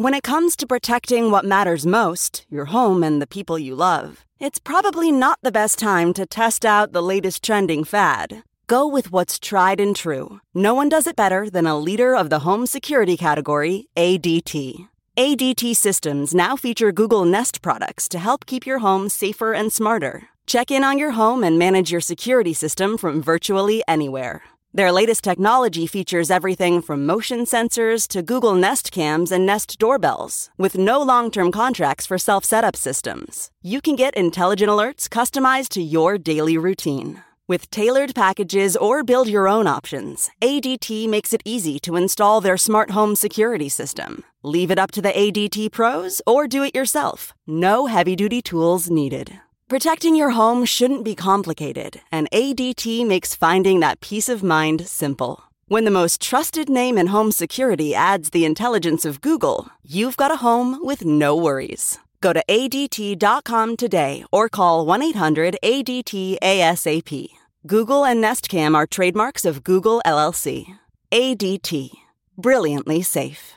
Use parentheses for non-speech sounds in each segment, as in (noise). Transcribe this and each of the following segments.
When it comes to protecting what matters most, your home and the people you love, it's probably not the best time to test out the latest trending fad. Go with what's tried and true. No one does it better than a leader of the home security category, ADT. ADT systems now feature Google Nest products to help keep your home safer and smarter. Check in on your home and manage your security system from virtually anywhere. Their latest technology features everything from motion sensors to Google Nest cams and Nest doorbells, with no long term contracts for self setup systems. You can get intelligent alerts customized to your daily routine. With tailored packages or build your own options, ADT makes it easy to install their smart home security system. Leave it up to the ADT pros or do it yourself. No heavy duty tools needed. Protecting your home shouldn't be complicated, and ADT makes finding that peace of mind simple. When the most trusted name in home security adds the intelligence of Google, you've got a home with no worries. Go to ADT.com today or call 1 800 ADT ASAP. Google and Nest Cam are trademarks of Google LLC. ADT. Brilliantly safe.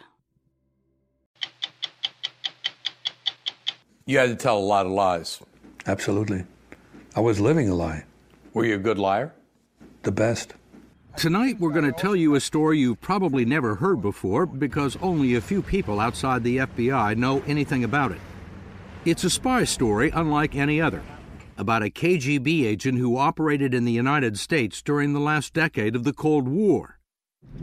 You had to tell a lot of lies. Absolutely. I was living a lie. Were you a good liar? The best. Tonight, we're going to tell you a story you've probably never heard before because only a few people outside the FBI know anything about it. It's a spy story unlike any other about a KGB agent who operated in the United States during the last decade of the Cold War.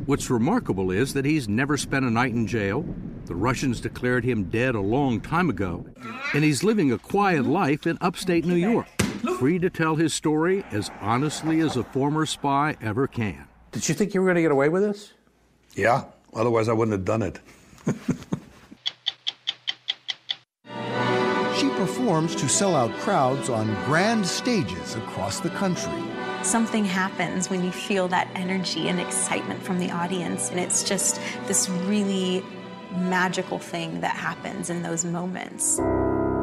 What's remarkable is that he's never spent a night in jail. The Russians declared him dead a long time ago, and he's living a quiet life in upstate New York, free to tell his story as honestly as a former spy ever can. Did you think you were going to get away with this? Yeah, otherwise I wouldn't have done it. she performs to sell out crowds on grand stages across the country. Something happens when you feel that energy and excitement from the audience, and it's just this really magical thing that happens in those moments.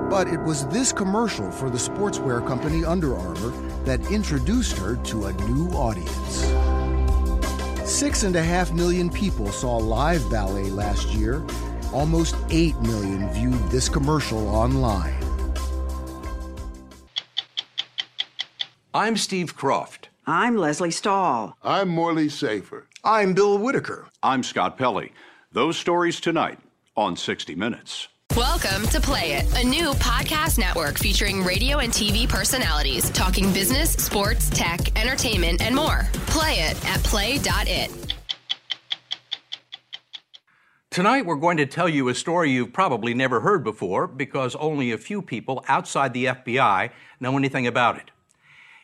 But it was this commercial for the sportswear company Under Armour that introduced her to a new audience. Six and a half million people saw live ballet last year. Almost eight million viewed this commercial online. I'm Steve Kroft. I'm Lesley Stahl. I'm Morley Safer. I'm Bill Whitaker. I'm Scott Pelley. Those stories tonight on 60 Minutes. Welcome to Play It, a new podcast network featuring radio and TV personalities talking business, sports, tech, entertainment, and more. Play it at play.it. Tonight, we're going to tell you a story you've probably never heard before because only a few people outside the FBI know anything about it.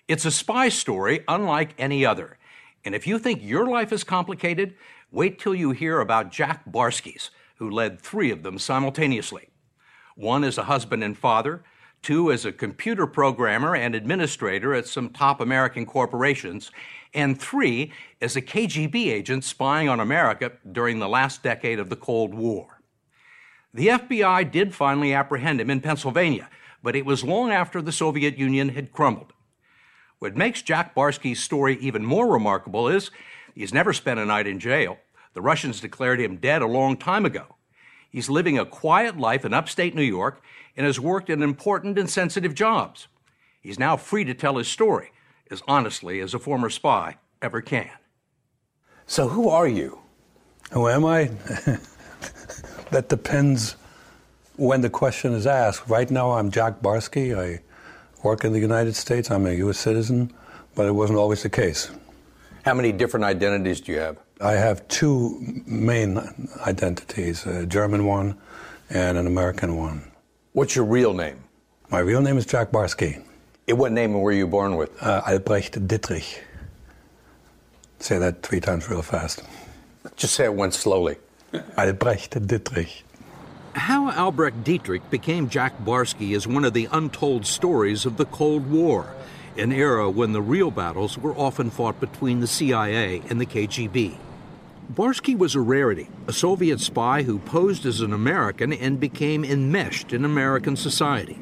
It's a spy story unlike any other. And if you think your life is complicated, wait till you hear about Jack Barsky's, who led three of them simultaneously. One as a husband and father, two as a computer programmer and administrator at some top American corporations, and three as a KGB agent spying on America during the last decade of the Cold War. The FBI did finally apprehend him in Pennsylvania, but it was long after the Soviet Union had crumbled. What makes Jack Barsky's story even more remarkable is he's never spent a night in jail. The Russians declared him dead a long time ago. He's living a quiet life in upstate New York and has worked in important and sensitive jobs. He's now free to tell his story as honestly as a former spy ever can. So, who are you? Who am I? (laughs) that depends when the question is asked. Right now, I'm Jack Barsky. I work in the United States. I'm a U.S. citizen, but it wasn't always the case. How many different identities do you have? I have two main identities a German one and an American one. What's your real name? My real name is Jack Barsky. And what name were you born with? Uh, Albrecht Dittrich. Say that three times real fast. Just say it once slowly. Albrecht Dittrich. How Albrecht Dietrich became Jack Barsky is one of the untold stories of the Cold War, an era when the real battles were often fought between the CIA and the KGB. Barsky was a rarity, a Soviet spy who posed as an American and became enmeshed in American society.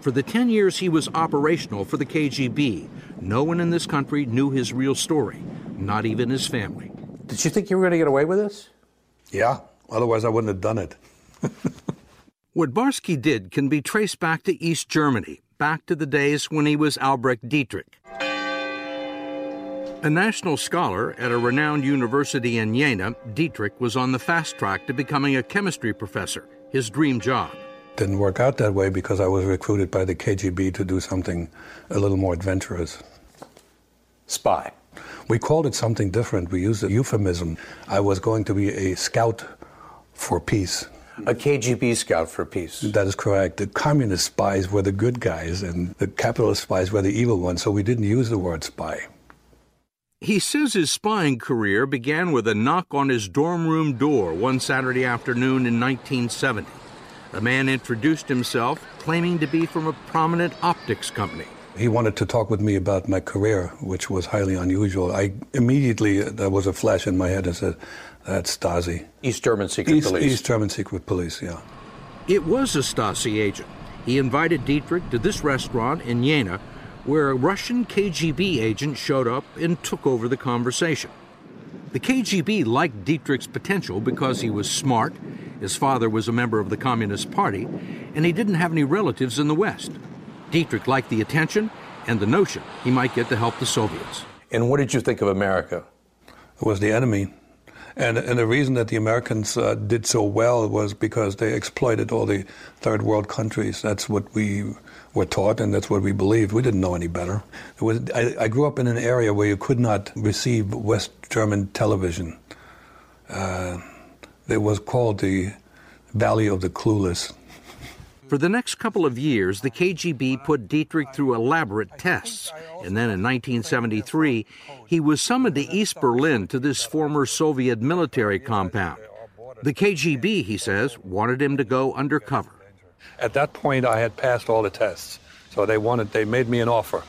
For the 10 years he was operational for the KGB, no one in this country knew his real story, not even his family. Did you think you were going to get away with this? Yeah, otherwise I wouldn't have done it. (laughs) what Barsky did can be traced back to East Germany, back to the days when he was Albrecht Dietrich. A national scholar at a renowned university in Jena, Dietrich was on the fast track to becoming a chemistry professor, his dream job. Didn't work out that way because I was recruited by the KGB to do something a little more adventurous. Spy. We called it something different. We used a euphemism. I was going to be a scout for peace. A KGB scout for peace. That is correct. The communist spies were the good guys, and the capitalist spies were the evil ones, so we didn't use the word spy. He says his spying career began with a knock on his dorm room door one Saturday afternoon in 1970. A man introduced himself, claiming to be from a prominent optics company. He wanted to talk with me about my career, which was highly unusual. I immediately, there was a flash in my head and said, that's Stasi. East German secret East, police. East German secret police, yeah. It was a Stasi agent. He invited Dietrich to this restaurant in Jena, where a Russian KGB agent showed up and took over the conversation. The KGB liked Dietrich's potential because he was smart, his father was a member of the Communist Party, and he didn't have any relatives in the West. Dietrich liked the attention and the notion he might get to help the Soviets. And what did you think of America? It was the enemy. And, and the reason that the Americans uh, did so well was because they exploited all the third world countries. That's what we were taught, and that's what we believed. We didn't know any better. Was, I, I grew up in an area where you could not receive West German television. Uh, it was called the Valley of the Clueless. For the next couple of years, the KGB put Dietrich through elaborate tests, and then in 1973, he was summoned to East Berlin to this former Soviet military compound. The KGB, he says, wanted him to go undercover. At that point, I had passed all the tests, so they wanted, they made me an offer.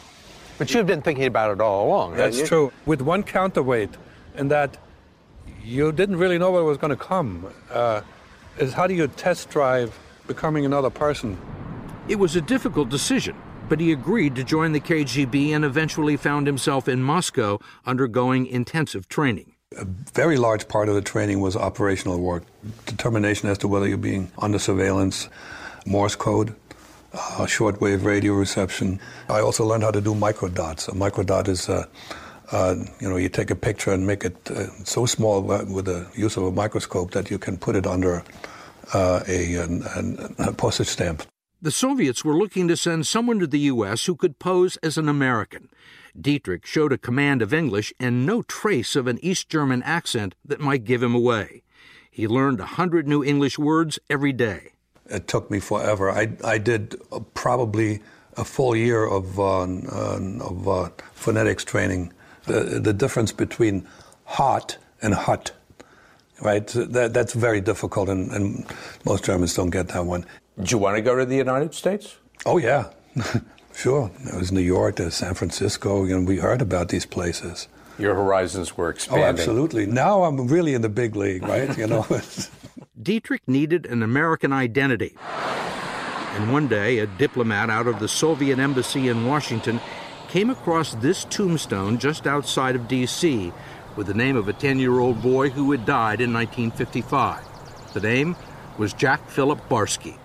But you've been thinking about it all along. That's true. With one counterweight, in that you didn't really know what was going to come. Uh, is how do you test drive becoming another person? It was a difficult decision, but he agreed to join the KGB and eventually found himself in Moscow undergoing intensive training. A very large part of the training was operational work, determination as to whether you're being under surveillance, Morse code, uh, shortwave radio reception. I also learned how to do microdots. A microdot is, uh, uh, you know, you take a picture and make it uh, so small with the use of a microscope that you can put it under uh, a, a postage stamp. The Soviets were looking to send someone to the U.S. who could pose as an American. Dietrich showed a command of English and no trace of an East German accent that might give him away. He learned a hundred new English words every day. It took me forever. I, I did probably a full year of, uh, of uh, phonetics training. The, the difference between hot and hut right? That, that's very difficult, and, and most Germans don't get that one. Do you want to go to the United States? Oh, yeah. (laughs) sure. It was New York, there's San Francisco, and we heard about these places. Your horizons were oh, expanding. Oh, absolutely. Now I'm really in the big league, right? You know. (laughs) Dietrich needed an American identity. And one day, a diplomat out of the Soviet embassy in Washington came across this tombstone just outside of D.C. with the name of a 10 year old boy who had died in 1955. The name was Jack Philip Barsky.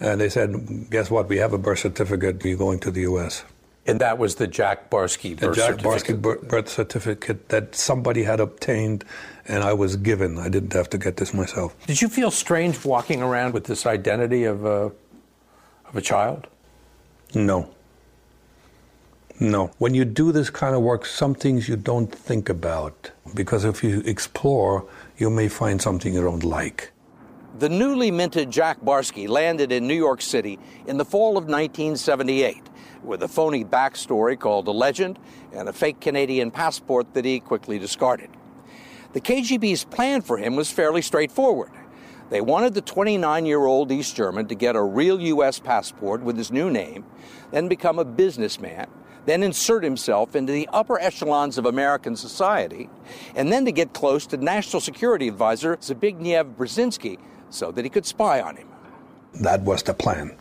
And they said, Guess what? We have a birth certificate. You're going to the U.S. And that was the Jack Barsky birth the Jack certificate. Barsky birth certificate that somebody had obtained and I was given. I didn't have to get this myself. Did you feel strange walking around with this identity of a, of a child? No. No. When you do this kind of work, some things you don't think about. Because if you explore, you may find something you don't like. The newly minted Jack Barsky landed in New York City in the fall of 1978 with a phony backstory called a legend and a fake Canadian passport that he quickly discarded. The KGB's plan for him was fairly straightforward. They wanted the 29 year old East German to get a real U.S. passport with his new name, then become a businessman, then insert himself into the upper echelons of American society, and then to get close to National Security Advisor Zbigniew Brzezinski so that he could spy on him. That was the plan.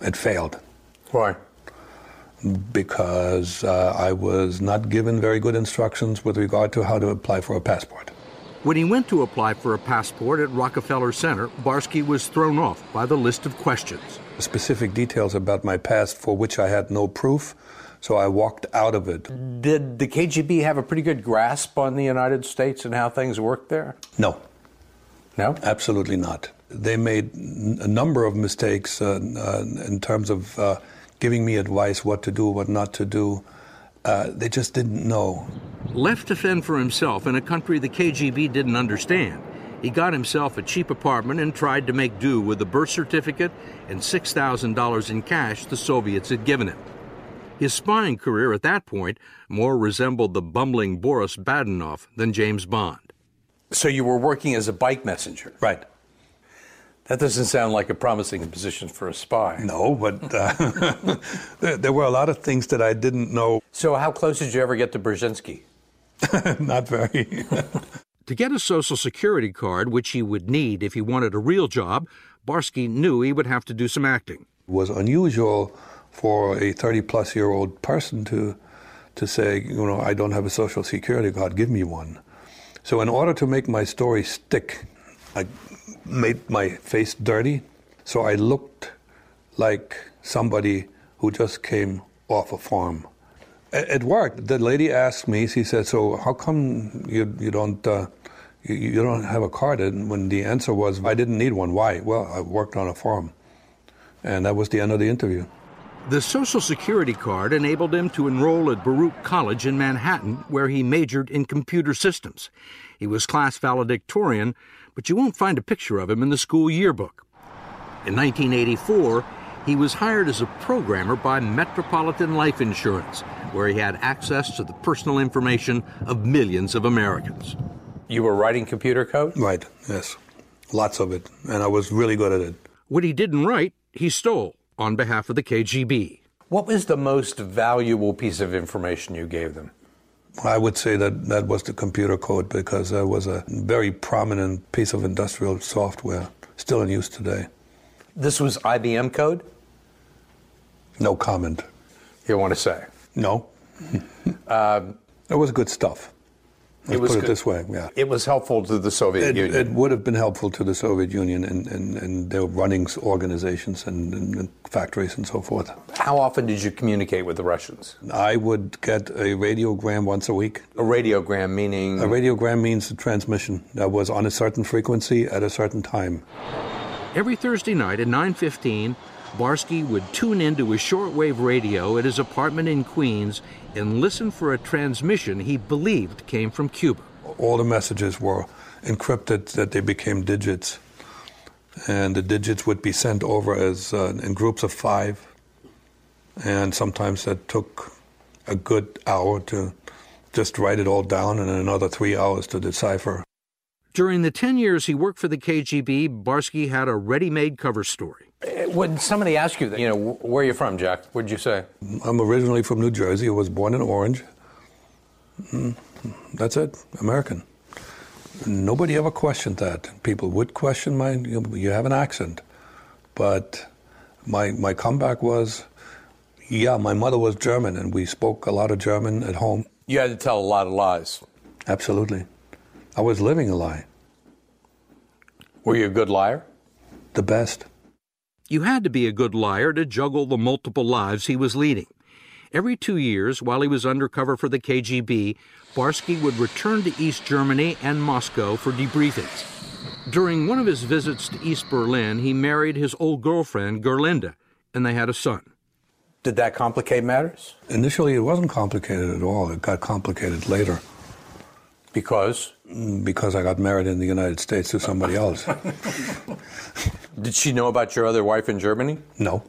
It failed. Why? Because uh, I was not given very good instructions with regard to how to apply for a passport. When he went to apply for a passport at Rockefeller Center, Barsky was thrown off by the list of questions. Specific details about my past for which I had no proof, so I walked out of it. Did the KGB have a pretty good grasp on the United States and how things worked there? No. No? Absolutely not. They made a number of mistakes uh, uh, in terms of uh, giving me advice what to do, what not to do. Uh, they just didn't know. Left to fend for himself in a country the KGB didn't understand, he got himself a cheap apartment and tried to make do with the birth certificate and $6,000 in cash the Soviets had given him. His spying career at that point more resembled the bumbling Boris Badenov than James Bond. So you were working as a bike messenger? Right. That doesn't sound like a promising position for a spy. No, but uh, (laughs) there, there, were a lot of things that I didn't know. So, how close did you ever get to Brzezinski? (laughs) Not very. (laughs) to get a Social Security card, which he would need if he wanted a real job, Barsky knew he would have to do some acting. It was unusual for a 30 plus year old person to, to say, you know, I don't have a Social Security card, give me one. So, in order to make my story stick, I made my face dirty, so I looked like somebody who just came off a farm. It worked. The lady asked me. She said, "So how come you you don't uh, you, you, don't have a card?" And when the answer was, "I didn't need one." Why? Well, I worked on a farm, and that was the end of the interview. The Social Security card enabled him to enroll at Baruch College in Manhattan, where he majored in computer systems. He was class valedictorian, but you won't find a picture of him in the school yearbook. In 1984, he was hired as a programmer by Metropolitan Life Insurance, where he had access to the personal information of millions of Americans. You were writing computer code? Right, yes. Lots of it, and I was really good at it. What he didn't write, he stole on behalf of the KGB. What was the most valuable piece of information you gave them? I would say that that was the computer code because that was a very prominent piece of industrial software, still in use today. This was IBM code? No comment. You want to say? No. um, it was good stuff. Let's it was put it this way, yeah. It was helpful to the Soviet it, Union. It would have been helpful to the Soviet Union and, and, and their running organizations and, and, factories and so forth. How often did you communicate with the Russians? I would get a radiogram once a week. A radiogram meaning? A radiogram means a transmission that was on a certain frequency at a certain time. Every Thursday night at 9:15, Barsky would tune into a shortwave radio at his apartment in Queens and listen for a transmission he believed came from Cuba. All the messages were encrypted that they became digits. And the digits would be sent over as uh, in groups of five. And sometimes that took a good hour to just write it all down and another three hours to decipher. During the 10 years he worked for the KGB, Barsky had a ready made cover story. When somebody asks you, that, you know, where are you from, Jack? What'd you say? I'm originally from New Jersey. I was born in Orange. Mm, that's it, American. Nobody ever questioned that. People would question my, you have an accent. But my, my comeback was, yeah, my mother was German and we spoke a lot of German at home. You had to tell a lot of lies. Absolutely. I was living a lie. Were you a good liar? The best. You had to be a good liar to juggle the multiple lives he was leading. Every two years, while he was undercover for the KGB, Barsky would return to East Germany and Moscow for debriefings. During one of his visits to East Berlin, he married his old girlfriend, Gerlinde, and they had a son. Did that complicate matters? Initially, it wasn't complicated at all. It got complicated later. Because? Because I got married in the United States to somebody else. (laughs) Did she know about your other wife in Germany? No.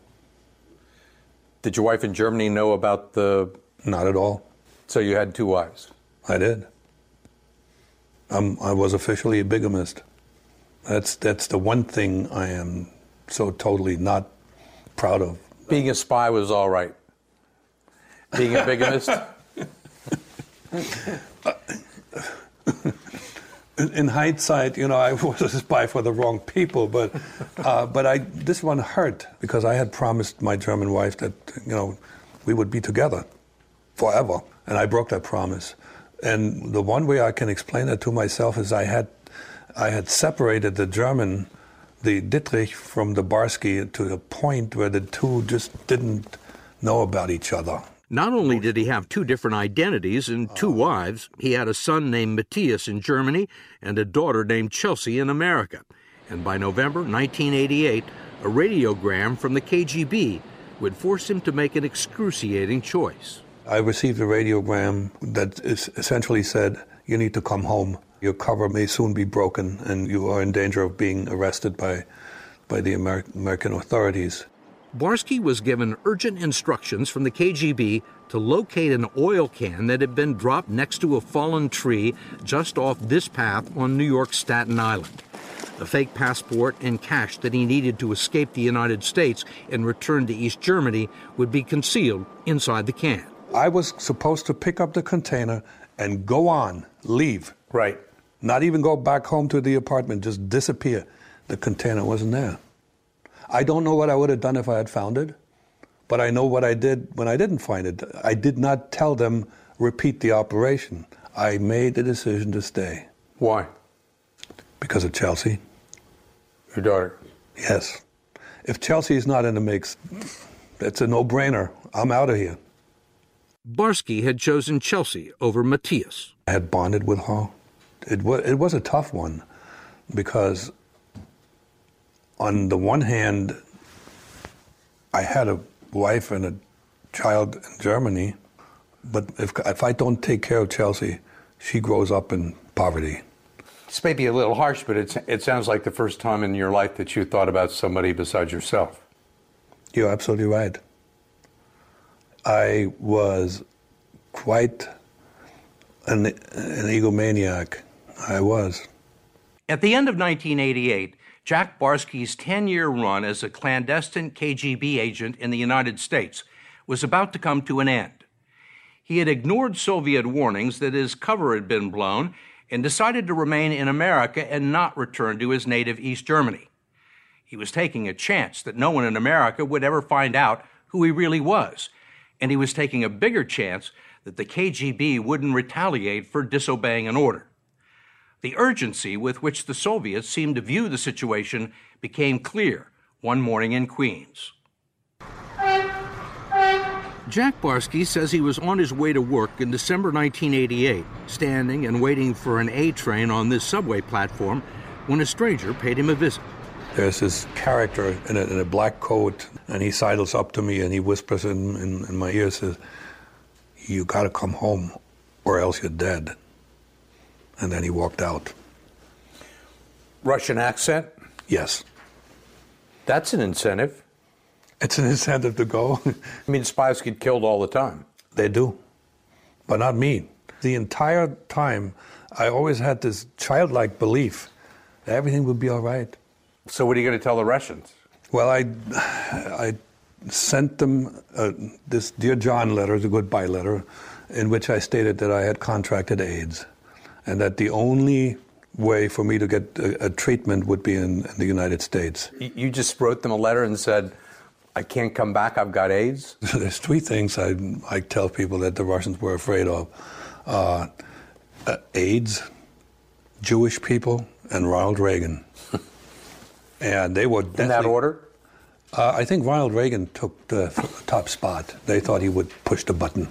Did your wife in Germany know about the. Not at all. So you had two wives? I did. Um, I was officially a bigamist. That's, that's the one thing I am so totally not proud of. Being a spy was all right. Being a bigamist? (laughs) in hindsight, you know, I (laughs) was a spy for the wrong people, but uh, but I this one hurt because I had promised my German wife that you know we would be together forever, and I broke that promise. And the one way I can explain that to myself is I had I had separated the German, the Dittrich, from the Barsky to the point where the two just didn't know about each other. Not only did he have two different identities and two oh. wives, he had a son named Matthias in Germany and a daughter named Chelsea in America. And by November 1988, a radiogram from the KGB would force him to make an excruciating choice. I received a radiogram that essentially said, You need to come home. Your cover may soon be broken, and you are in danger of being arrested by, by the Amer- American authorities. Barsky was given urgent instructions from the KGB to locate an oil can that had been dropped next to a fallen tree just off this path on New York's Staten Island. A fake passport and cash that he needed to escape the United States and return to East Germany would be concealed inside the can. I was supposed to pick up the container and go on, leave. Right. Not even go back home to the apartment, just disappear. The container wasn't there. I don't know what I would have done if I had found it, but I know what I did when I didn't find it. I did not tell them, repeat the operation. I made the decision to stay. Why? Because of Chelsea. Your daughter? Yes. If Chelsea is not in the mix, it's a no brainer. I'm out of here. Barsky had chosen Chelsea over Matthias. I had bonded with her. It was, it was a tough one because on the one hand, I had a wife and a child in Germany, but if, if I don't take care of Chelsea, she grows up in poverty. This may be a little harsh, but it's, it sounds like the first time in your life that you thought about somebody besides yourself. You're absolutely right. I was quite an, an egomaniac. I was. At the end of 1988, Jack Barsky's 10 year run as a clandestine KGB agent in the United States was about to come to an end. He had ignored Soviet warnings that his cover had been blown and decided to remain in America and not return to his native East Germany. He was taking a chance that no one in America would ever find out who he really was, and he was taking a bigger chance that the KGB wouldn't retaliate for disobeying an order. The urgency with which the Soviets seemed to view the situation became clear one morning in Queens. Jack Barsky says he was on his way to work in December 1988, standing and waiting for an A train on this subway platform when a stranger paid him a visit. There's this character in a, in a black coat, and he sidles up to me and he whispers in, in, in my ear, says, You gotta come home or else you're dead and then he walked out. Russian accent? Yes. That's an incentive. It's an incentive to go. (laughs) I mean, spies get killed all the time. They do, but not me. The entire time I always had this childlike belief that everything would be all right. So, what are you going to tell the Russians? Well, I, I sent them uh, this Dear John letter, the goodbye letter, in which I stated that I had contracted AIDS and that the only way for me to get a, a treatment would be in, in, the United States. You just wrote them a letter and said, I can't come back, I've got AIDS? (laughs) There's three things I, I tell people that the Russians were afraid of uh, uh, AIDS, Jewish people, and Ronald Reagan. (laughs) and they were in that order. Uh, I think Ronald Reagan took the top spot. They thought he would push the button.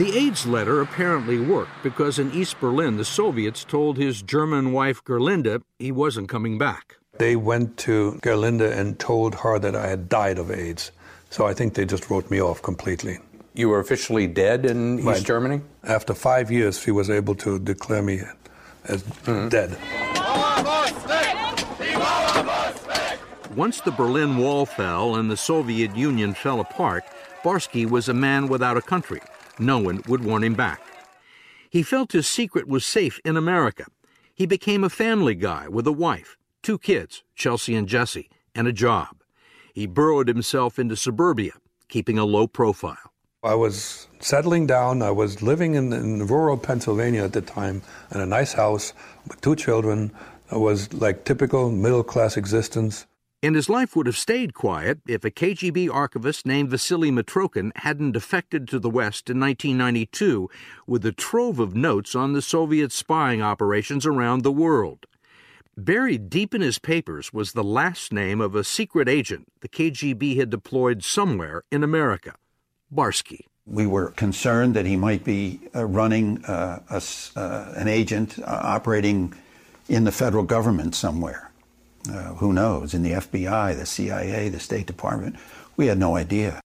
The AIDS letter apparently worked because in East Berlin, the Soviets told his German wife Gerlinde he wasn't coming back. They went to Gerlinde and told her that I had died of AIDS. So I think they just wrote me off completely. You were officially dead in right. East Germany? After five years, she was able to declare me as mm-hmm. dead. Once the Berlin Wall fell and the Soviet Union fell apart, Barsky was a man without a country. No one would want him back. He felt his secret was safe in America. He became a family guy with a wife, two kids, Chelsea and Jesse, and a job. He burrowed himself into suburbia, keeping a low profile. I was settling down. I was living in, in rural Pennsylvania at the time in a nice house with two children. It was like typical middle class existence. And his life would have stayed quiet if a KGB archivist named Vasily Mitrokhin hadn't defected to the West in 1992 with a trove of notes on the Soviet spying operations around the world. Buried deep in his papers was the last name of a secret agent the KGB had deployed somewhere in America Barsky. We were concerned that he might be uh, running uh, a, uh, an agent uh, operating in the federal government somewhere. Uh, who knows? In the FBI, the CIA, the State Department. We had no idea.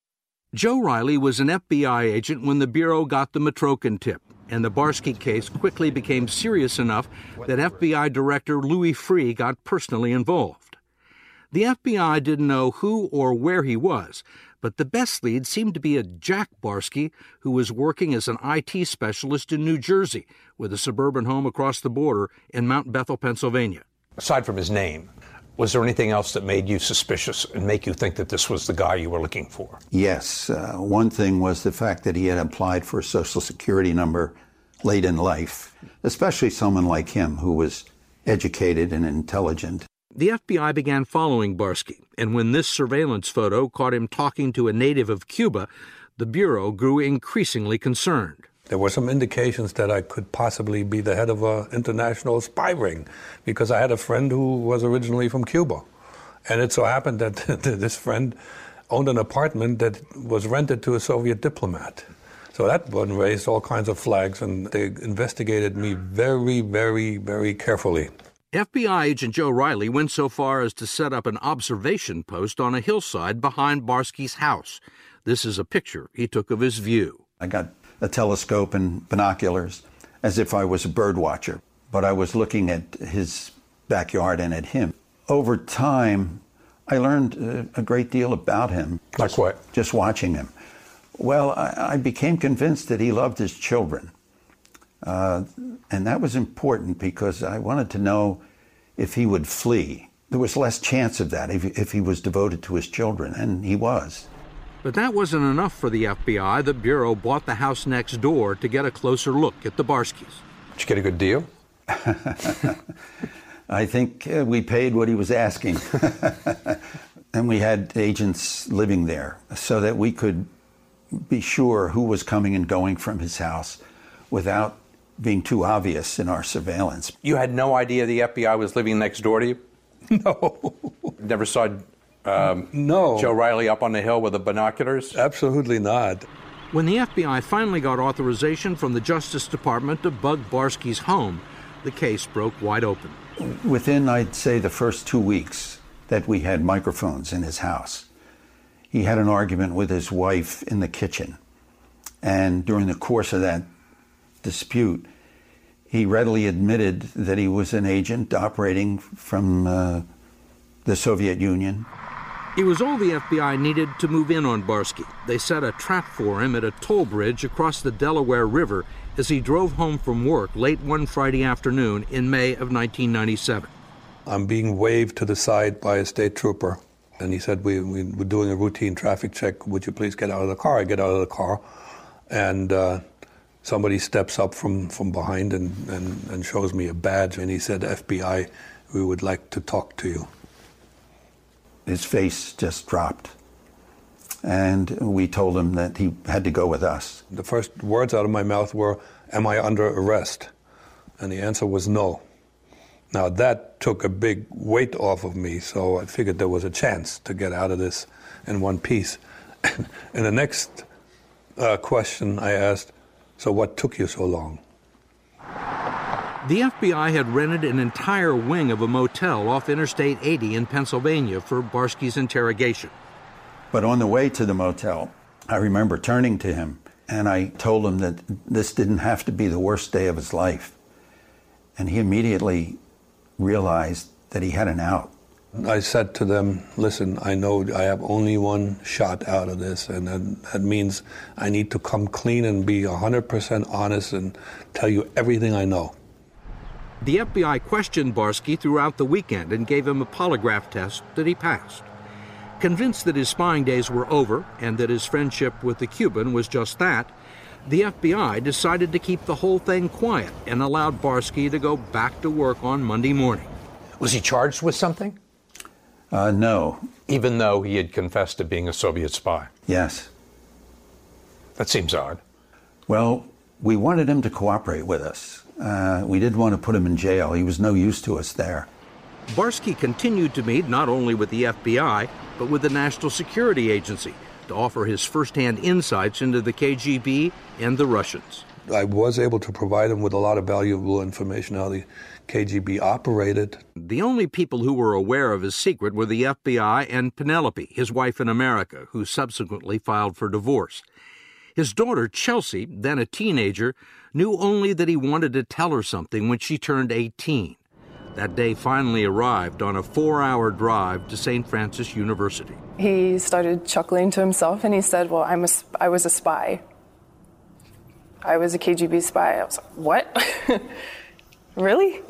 Joe Riley was an FBI agent when the Bureau got the Mitrokhin tip, and the Barsky case quickly became serious enough that FBI Director Louis Freeh got personally involved. The FBI didn't know who or where he was, but the best lead seemed to be a Jack Barsky who was working as an IT specialist in New Jersey with a suburban home across the border in Mount Bethel, Pennsylvania. Aside from his name, was there anything else that made you suspicious and make you think that this was the guy you were looking for? Yes. Uh, one thing was the fact that he had applied for a Social Security number late in life, especially someone like him who was educated and intelligent. The FBI began following Barsky, and when this surveillance photo caught him talking to a native of Cuba, the Bureau grew increasingly concerned. There were some indications that I could possibly be the head of an international spy ring because I had a friend who was originally from Cuba. And it so happened that (laughs) this friend owned an apartment that was rented to a Soviet diplomat. So that one raised all kinds of flags, and they investigated me very, very, very carefully. FBI agent Joe Riley went so far as to set up an observation post on a hillside behind Barsky's house. This is a picture he took of his view. I got a telescope and binoculars as if I was a bird watcher, but I was looking at his backyard and at him. Over time, I learned a great deal about him. Like what? Just watching him. Well, I, I became convinced that he loved his children. Uh, and that was important because I wanted to know if he would flee. There was less chance of that if, if he was devoted to his children, and he was. But that wasn't enough for the FBI. The Bureau bought the house next door to get a closer look at the Barskys. Did you get a good deal? (laughs) I think uh, we paid what he was asking. (laughs) and we had agents living there so that we could be sure who was coming and going from his house without being too obvious in our surveillance. You had no idea the FBI was living next door to you? (laughs) No. Never saw um, no. Joe Riley up on the hill with the binoculars? Absolutely not. When the FBI finally got authorization from the Justice Department to bug Barsky's home, the case broke wide open. Within, I'd say, the first two weeks that we had microphones in his house, he had an argument with his wife in the kitchen. And during the course of that dispute, he readily admitted that he was an agent operating from uh, the Soviet Union It was all the FBI needed to move in on Barsky. They set a trap for him at a toll bridge across the Delaware River as he drove home from work late one Friday afternoon in May of 1997. I'm being waved to the side by a state trooper, and he said, we, we were doing a routine traffic check. Would you please get out of the car? I get out of the car, and uh, somebody steps up from, from behind and, and, and shows me a badge, and he said, FBI, we would like to talk to you. His face just dropped. And we told him that he had to go with us. The first words out of my mouth were, Am I under arrest? And the answer was no. Now that took a big weight off of me, so I figured there was a chance to get out of this in one piece. (laughs) and the next uh, question I asked, So what took you so long? The FBI had rented an entire wing of a motel off Interstate 80 in Pennsylvania for Barsky's interrogation. But on the way to the motel, I remember turning to him and I told him that this didn't have to be the worst day of his life. And he immediately realized that he had an out. I said to them, listen, I know I have only one shot out of this, and that, that means I need to come clean and be 100% honest and tell you everything I know. The FBI questioned Barsky throughout the weekend and gave him a polygraph test that he passed. Convinced that his spying days were over and that his friendship with the Cuban was just that, the FBI decided to keep the whole thing quiet and allowed Barsky to go back to work on Monday morning. Was he charged with something? Uh, no. Even though he had confessed to being a Soviet spy? Yes. That seems odd. Well, we wanted him to cooperate with us. Uh, we didn't want to put him in jail. He was no use to us there. Barsky continued to meet not only with the FBI, but with the National Security Agency to offer his firsthand insights into the KGB and the Russians. I was able to provide him with a lot of valuable information how the KGB operated. The only people who were aware of his secret were the FBI and Penelope, his wife in America, who subsequently filed for divorce. His daughter, Chelsea, then a teenager, knew only that he wanted to tell her something when she turned 18. That day finally arrived on a four hour drive to St. Francis University. He started chuckling to himself and he said, Well, I'm a, I was a spy. I was a KGB spy. I was like, What? (laughs) really?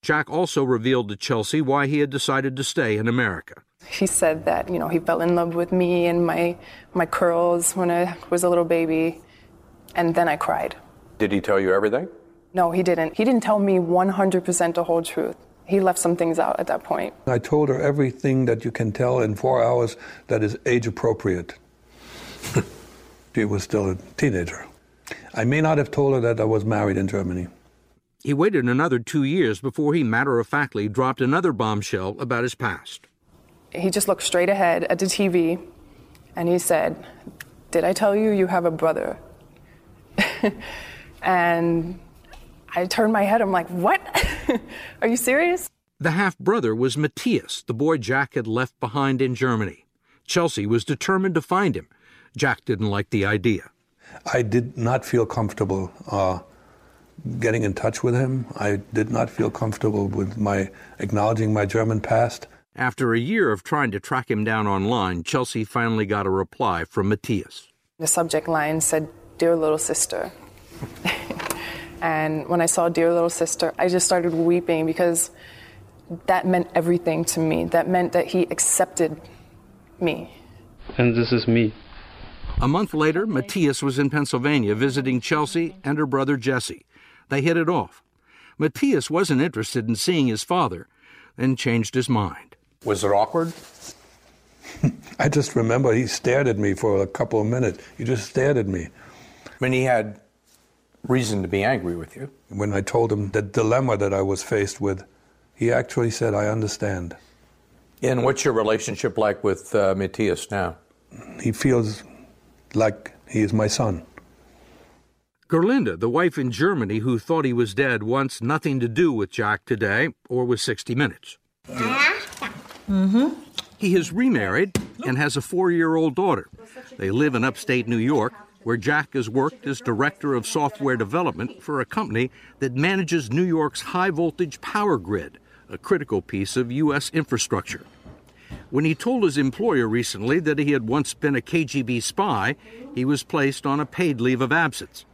Jack also revealed to Chelsea why he had decided to stay in America. He said that, you know, he fell in love with me and my, my curls when I was a little baby. And then I cried. Did he tell you everything? No, he didn't. He didn't tell me 100% the whole truth. He left some things out at that point. I told her everything that you can tell in four hours that is age appropriate. (laughs) she was still a teenager. I may not have told her that I was married in Germany. He waited another two years before he matter of factly dropped another bombshell about his past. He just looked straight ahead at the TV and he said, Did I tell you you have a brother? (laughs) and I turned my head. I'm like, What? (laughs) Are you serious? The half brother was Matthias, the boy Jack had left behind in Germany. Chelsea was determined to find him. Jack didn't like the idea. I did not feel comfortable uh, getting in touch with him. I did not feel comfortable with my acknowledging my German past. After a year of trying to track him down online, Chelsea finally got a reply from Matthias. The subject line said, Dear little sister. (laughs) and when I saw Dear little sister, I just started weeping because that meant everything to me. That meant that he accepted me. And this is me. A month later, Matthias was in Pennsylvania visiting Chelsea and her brother Jesse. They hit it off. Matthias wasn't interested in seeing his father, then changed his mind. Was it awkward? (laughs) I just remember he stared at me for a couple of minutes. He just stared at me. I mean, he had reason to be angry with you. When I told him the dilemma that I was faced with, he actually said, I understand. And what's your relationship like with uh, Matthias now? He feels like he is my son. Gerlinde, the wife in Germany who thought he was dead, wants nothing to do with Jack today or with 60 Minutes. Mm-hmm. He has remarried and has a four year old daughter. They live in upstate New York, where Jack has worked as director of software development for a company that manages New York's high voltage power grid, a critical piece of U.S. infrastructure. When he told his employer recently that he had once been a KGB spy, he was placed on a paid leave of absence.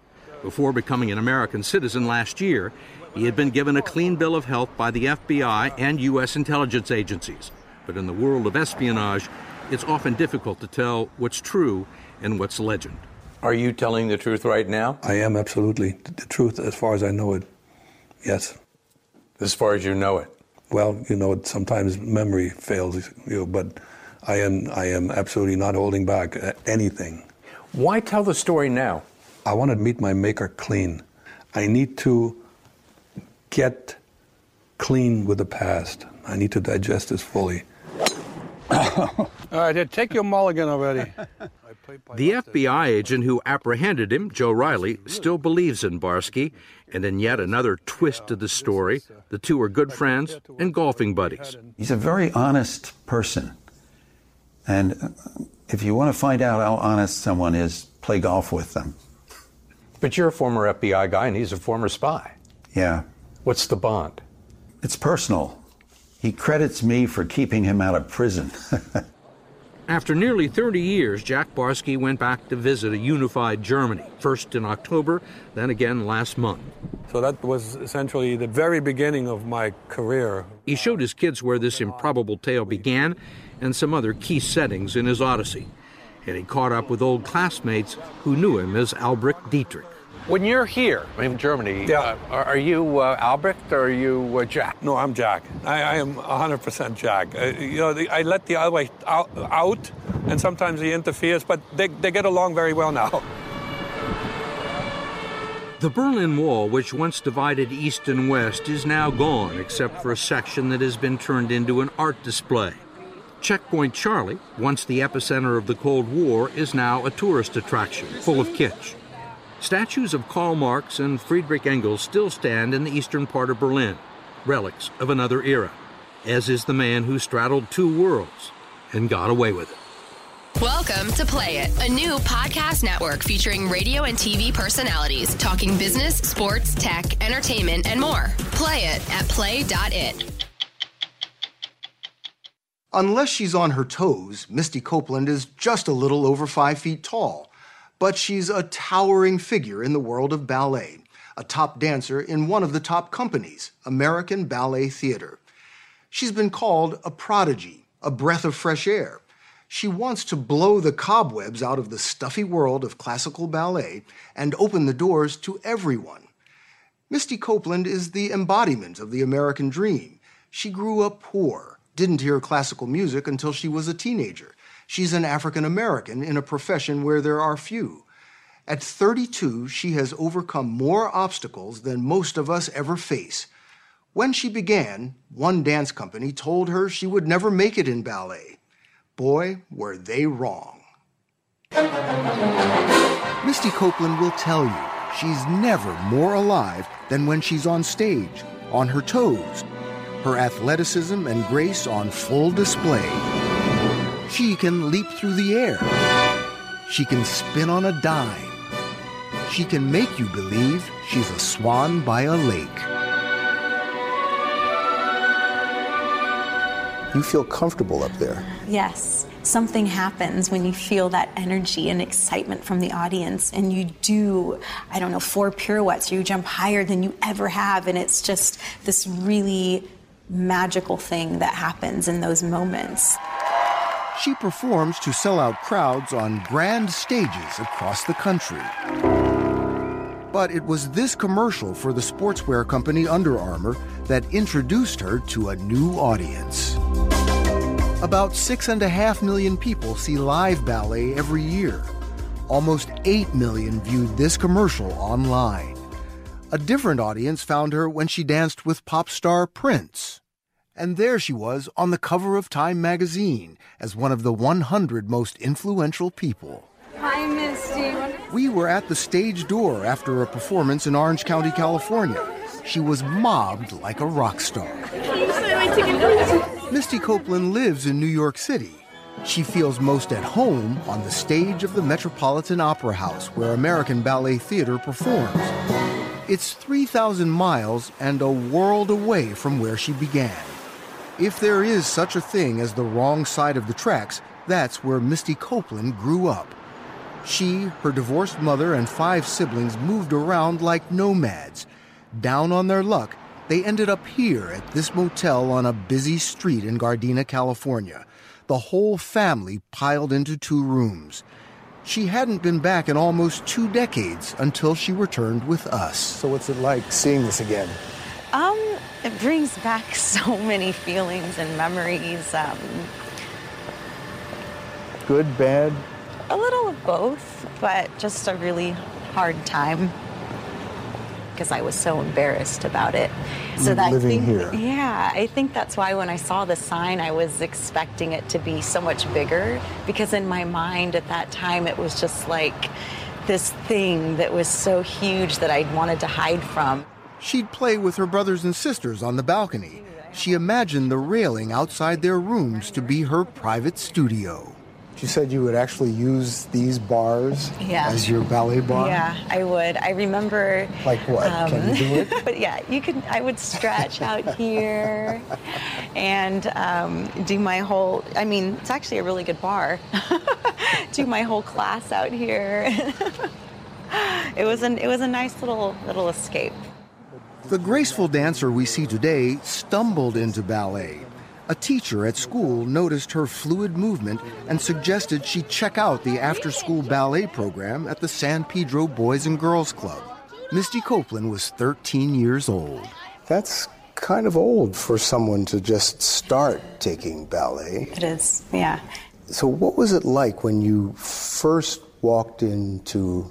Before becoming an American citizen last year, he had been given a clean bill of health by the FBI and U.S. intelligence agencies. But in the world of espionage, it's often difficult to tell what's true and what's legend. Are you telling the truth right now? I am absolutely the truth as far as I know it. Yes. As far as you know it. Well, you know, sometimes memory fails you, but I am I am absolutely not holding back uh, anything. Why tell the story now? I want to meet my maker clean. I need to get clean with the past. I need to digest this fully. All right, take your mulligan already. The FBI agent who apprehended him, Joe Riley, still believes in Barsky, and in yet another twist to the story, the two are good friends and golfing buddies. He's a very honest person. And if you want to find out how honest someone is, play golf with them. But you're a former FBI guy and he's a former spy. Yeah. What's the bond? It's personal. He credits me for keeping him out of prison. (laughs) After nearly 30 years, Jack Barsky went back to visit a unified Germany, first in October, then again last month. So that was essentially the very beginning of my career. He showed his kids where this improbable tale began and some other key settings in his odyssey. And he caught up with old classmates who knew him as Albrecht Dittrich. When you're here in Germany, yeah. uh, are you uh, Albrecht or are you uh, Jack? No, I'm Jack. I, I am 100% Jack. Uh, you know, the, I let the Albrecht out, out, and sometimes he interferes, but they, they get along very well now. The Berlin Wall, which once divided East and West, is now gone, except for a section that has been turned into an art display. Checkpoint Charlie, once the epicenter of the Cold War, is now a tourist attraction, full of kitsch. Statues of Karl Marx and Friedrich Engels still stand in the eastern part of Berlin, relics of another era, as is the man who straddled two worlds and got away with it. Welcome to Play It, a new podcast network featuring radio and TV personalities talking business, sports, tech, entertainment, and more. Play it at play.it. Unless she's on her toes, Misty Copeland is just a little over five feet tall but she's a towering figure in the world of ballet, a top dancer in one of the top companies, American Ballet Theater. She's been called a prodigy, a breath of fresh air. She wants to blow the cobwebs out of the stuffy world of classical ballet and open the doors to everyone. Misty Copeland is the embodiment of the American dream. She grew up poor, didn't hear classical music until she was a teenager, She's an African American in a profession where there are few. At 32, she has overcome more obstacles than most of us ever face. When she began, one dance company told her she would never make it in ballet. Boy, were they wrong. Misty Copeland will tell you she's never more alive than when she's on stage, on her toes, her athleticism and grace on full display. She can leap through the air. She can spin on a dime. She can make you believe she's a swan by a lake. You feel comfortable up there. Yes. Something happens when you feel that energy and excitement from the audience, and you do, I don't know, four pirouettes, you jump higher than you ever have, and it's just this really magical thing that happens in those moments. She performs to sell out crowds on grand stages across the country. But it was this commercial for the sportswear company Under Armour that introduced her to a new audience. About six and a half million people see live ballet every year. Almost 8 million viewed this commercial online. A different audience found her when she danced with pop star Prince. And there she was on the cover of Time magazine as one of the 100 most influential people. Hi, Misty. We were at the stage door after a performance in Orange County, California. She was mobbed like a rock star. Misty Copeland lives in New York City. She feels most at home on the stage of the Metropolitan Opera House where American Ballet Theater performs. It's 3,000 miles and a world away from where she began. If there is such a thing as the wrong side of the tracks, that's where Misty Copeland grew up. She, her divorced mother, and five siblings moved around like nomads. Down on their luck, they ended up here at this motel on a busy street in Gardena, California. The whole family piled into two rooms. She hadn't been back in almost two decades until she returned with us. So, what's it like seeing this again? Um, it brings back (laughs) so many feelings and memories. Um, Good, bad? a little of both, but just a really hard time because I was so embarrassed about it. So that I think, here. yeah, I think that's why when I saw the sign, I was expecting it to be so much bigger because in my mind at that time it was just like this thing that was so huge that I wanted to hide from. She'd play with her brothers and sisters on the balcony. She imagined the railing outside their rooms to be her private studio. You said you would actually use these bars Yeah. as your ballet bar? Yeah, I would. I remember. Like what? Can you do it? (laughs) but yeah, you could. I would stretch out (laughs) here, and um, do my whole. I mean, it's actually a really good bar. (laughs) do my whole class out here. it was an. It was a nice little little escape. The graceful dancer we see today stumbled into ballet. A teacher at school noticed her fluid movement and suggested she check out the after school ballet program at the San Pedro Boys and Girls Club. Misty Copeland was 13 years old. That's kind of old for someone to just start taking ballet. It is. Yeah. So, what was it like when you first walked into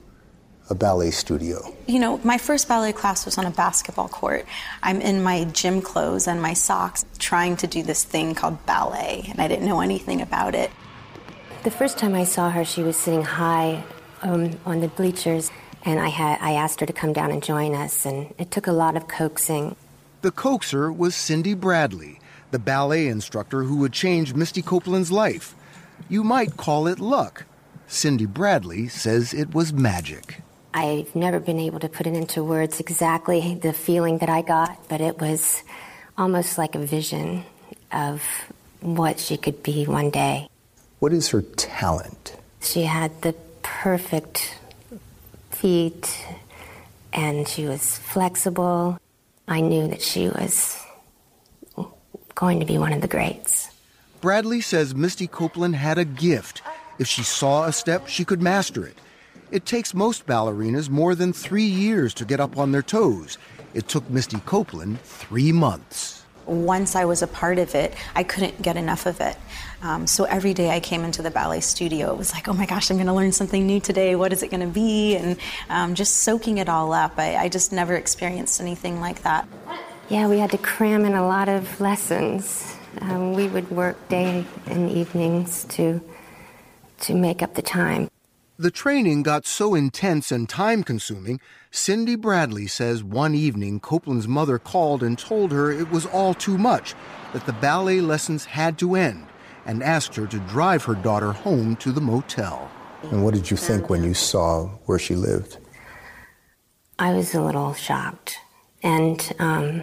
a ballet studio? You know, my first ballet class was on a basketball court. I'm in my gym clothes and my socks trying to do this thing called ballet, and I didn't know anything about it. The first time I saw her, she was sitting high um, on the bleachers, and I had I asked her to come down and join us, and it took a lot of coaxing. The coaxer was Cindy Bradley, the ballet instructor who would change Misty Copeland's life. You might call it luck. Cindy Bradley says it was magic. I've never been able to put it into words exactly the feeling that I got, but it was almost like a vision of what she could be one day. What is her talent? She had the perfect feet and she was flexible. I knew that she was going to be one of the greats. Bradley says Misty Copeland had a gift. If she saw a step, she could master it. It takes most ballerinas more than three years to get up on their toes. It took Misty Copeland three months. Once I was a part of it, I couldn't get enough of it. Um, so every day I came into the ballet studio, it was like, oh my gosh, I'm going to learn something new today. What is it going to be? And um, just soaking it all up. I, I just never experienced anything like that. Yeah, we had to cram in a lot of lessons. Um, we would work day and evenings to to make up the time. The training got so intense and time consuming, Cindy Bradley says one evening Copeland's mother called and told her it was all too much, that the ballet lessons had to end, and asked her to drive her daughter home to the motel. And what did you think when you saw where she lived? I was a little shocked, and um,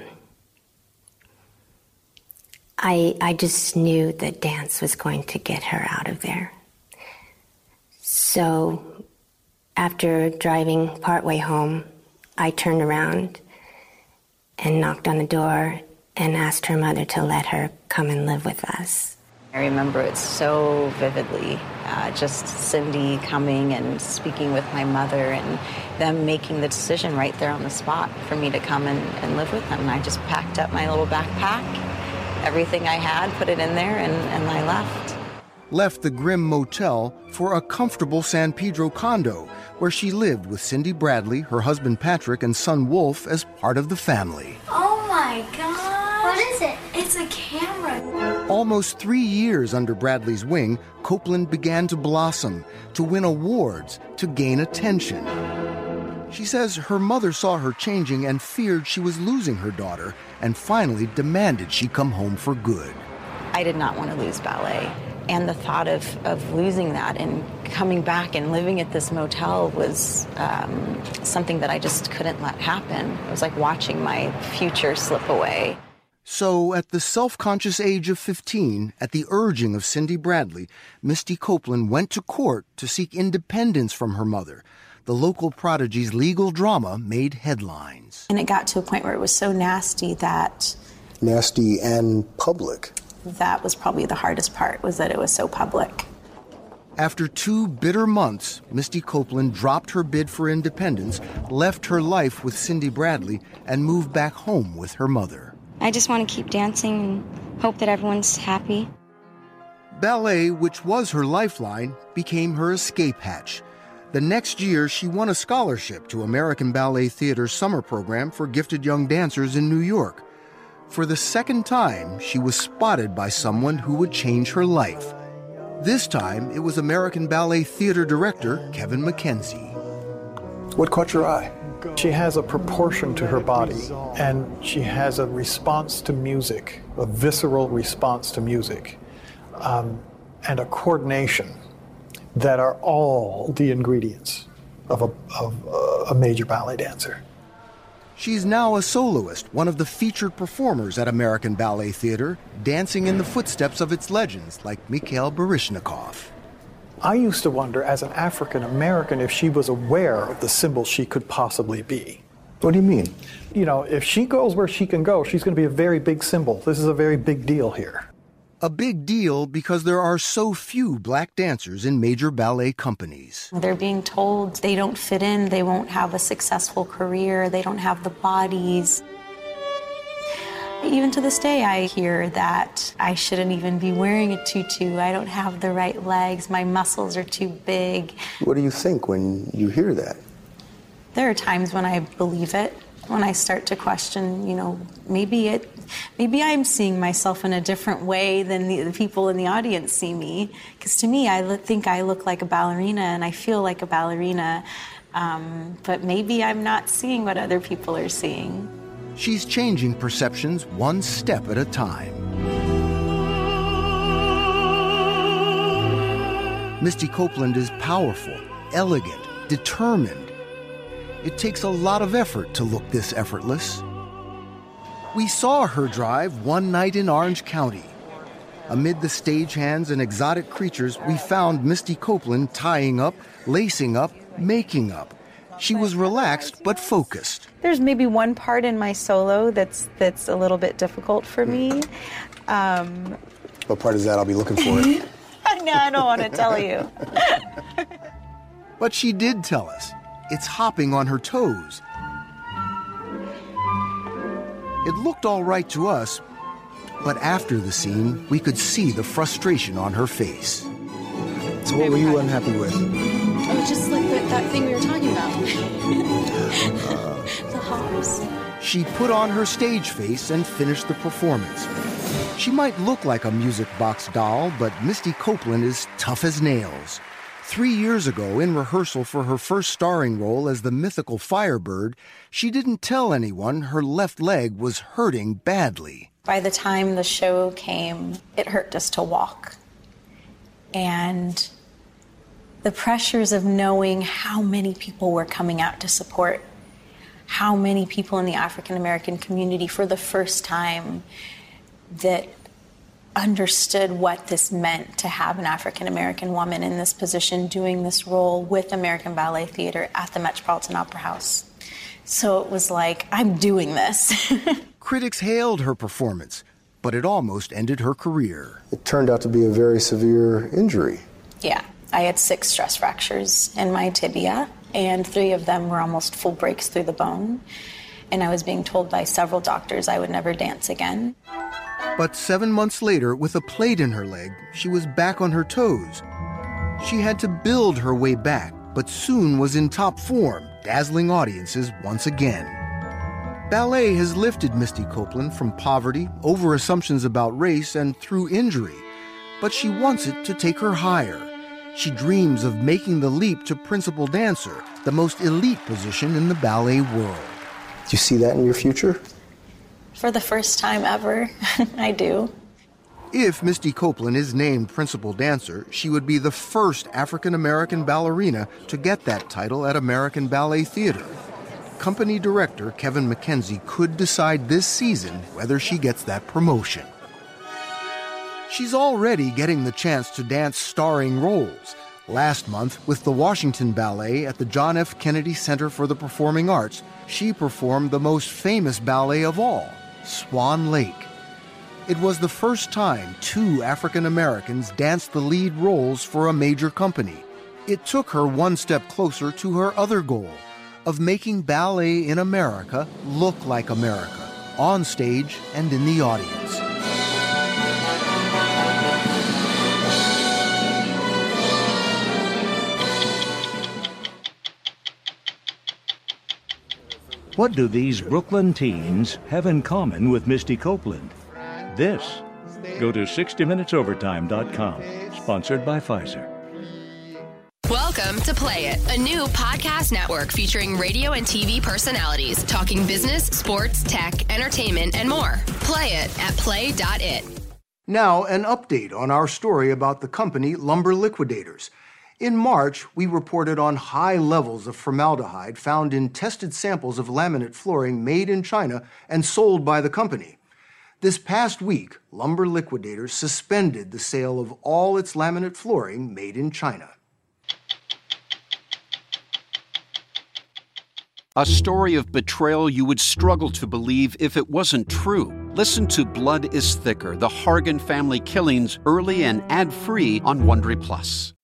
I I just knew that dance was going to get her out of there. So, after driving partway home, I turned around and knocked on the door and asked her mother to let her come and live with us. I remember it so vividly. Uh, just Cindy coming and speaking with my mother and them making the decision right there on the spot for me to come and, and live with them. And I just packed up my little backpack, everything I had, put it in there, and, and I left. Left the grim motel for a comfortable San Pedro condo where she lived with Cindy Bradley, her husband Patrick, and son Wolf as part of the family. Oh my gosh. What is it? It's a camera. Almost three years under Bradley's wing, Copeland began to blossom, to win awards, to gain attention. She says her mother saw her changing and feared she was losing her daughter, and finally demanded she come home for good. I did not want to lose ballet. And the thought of, of losing that and coming back and living at this motel was um, something that I just couldn't let happen. It was like watching my future slip away. So, at the self conscious age of 15, at the urging of Cindy Bradley, Misty Copeland went to court to seek independence from her mother. The local prodigy's legal drama made headlines. And it got to a point where it was so nasty that Nasty and public. That was probably the hardest part was that it was so public. After two bitter months, Misty Copeland dropped her bid for independence, left her life with Cindy Bradley, and moved back home with her mother. I just want to keep dancing and hope that everyone's happy. Ballet, which was her lifeline, became her escape hatch. The next year, she won a scholarship to American Ballet Theater's summer program for gifted young dancers in New York. For the second time, she was spotted by someone who would change her life. This time, it was American Ballet Theater director Kevin McKenzie. What caught your eye? She has a proportion to her body, and she has a response to music, a visceral response to music, um, and a coordination that are all the ingredients of a, of a major ballet dancer. She's now a soloist, one of the featured performers at American Ballet Theater, dancing in the footsteps of its legends like Mikhail Baryshnikov. I used to wonder, as an African American, if she was aware of the symbol she could possibly be. What do you mean? You know, if she goes where she can go, she's going to be a very big symbol. This is a very big deal here. A big deal because there are so few black dancers in major ballet companies. They're being told they don't fit in, they won't have a successful career, they don't have the bodies. Even to this day, I hear that I shouldn't even be wearing a tutu. I don't have the right legs, my muscles are too big. What do you think when you hear that? There are times when I believe it, when I start to question, you know, maybe it, maybe I'm seeing myself in a different way than the, the people in the audience see me. Because to me, I think I look like a ballerina and I feel like a ballerina, um, but maybe I'm not seeing what other people are seeing. She's changing perceptions one step at a time. Misty Copeland is powerful, elegant, determined. It takes a lot of effort to look this effortless. We saw her drive one night in Orange County. Amid the stagehands and exotic creatures, we found Misty Copeland tying up, lacing up, making up. She was relaxed but focused. There's maybe one part in my solo that's that's a little bit difficult for me. Um, What part is that? I'll be looking for (laughs) it. no, I don't want to tell you. (laughs) But she did tell us it's hopping on her toes. It looked all right to us, but after the scene, we could see the frustration on her face. So, what were you unhappy with? Oh, just like the, that thing we were talking about. (laughs) the hops. She put on her stage face and finished the performance. She might look like a music box doll, but Misty Copeland is tough as nails. Three years ago, in rehearsal for her first starring role as the mythical Firebird, she didn't tell anyone her left leg was hurting badly. By the time the show came, it hurt just to walk. And the pressures of knowing how many people were coming out to support, how many people in the African American community for the first time that understood what this meant to have an African American woman in this position doing this role with American Ballet Theater at the Metropolitan Opera House. So it was like, I'm doing this. (laughs) Critics hailed her performance, but it almost ended her career. It turned out to be a very severe injury. yeah, I had six stress fractures in my tibia, and three of them were almost full breaks through the bone. And I was being told by several doctors I would never dance again. But seven months later, with a plate in her leg, she was back on her toes. She had to build her way back, but soon was in top form, dazzling audiences once again. Ballet has lifted Misty Copeland from poverty, over assumptions about race, and through injury. But she wants it to take her higher. She dreams of making the leap to principal dancer, the most elite position in the ballet world. Do you see that in your future? For the first time ever, (laughs) I do. If Misty Copeland is named principal dancer, she would be the first African American ballerina to get that title at American Ballet Theater. company director Kevin McKenzie could decide this season whether she gets that promotion. She's already getting the chance to dance starring roles. Last month, with the Washington Ballet at the John F. Kennedy Center for the Performing Arts, she performed the most famous ballet of all, Swan Lake. It was the first time two African Americans danced the lead roles for a major company. It took her one step closer to her other goal of making ballet in America look like America, on stage and in the audience. What do these Brooklyn teens have in common with Misty Copeland? This. Go to 60minutesovertime.com, sponsored by Pfizer. Welcome to Play It, a new podcast network featuring radio and TV personalities talking business, sports, tech, entertainment, and more. Play it at play.it. Now, an update on our story about the company Lumber Liquidators. In March, we reported on high levels of formaldehyde found in tested samples of laminate flooring made in China and sold by the company. This past week, Lumber Liquidators suspended the sale of all its laminate flooring made in China. A story of betrayal you would struggle to believe if it wasn't true. Listen to Blood is Thicker The Hargan Family Killings early and ad free on Wondery Plus.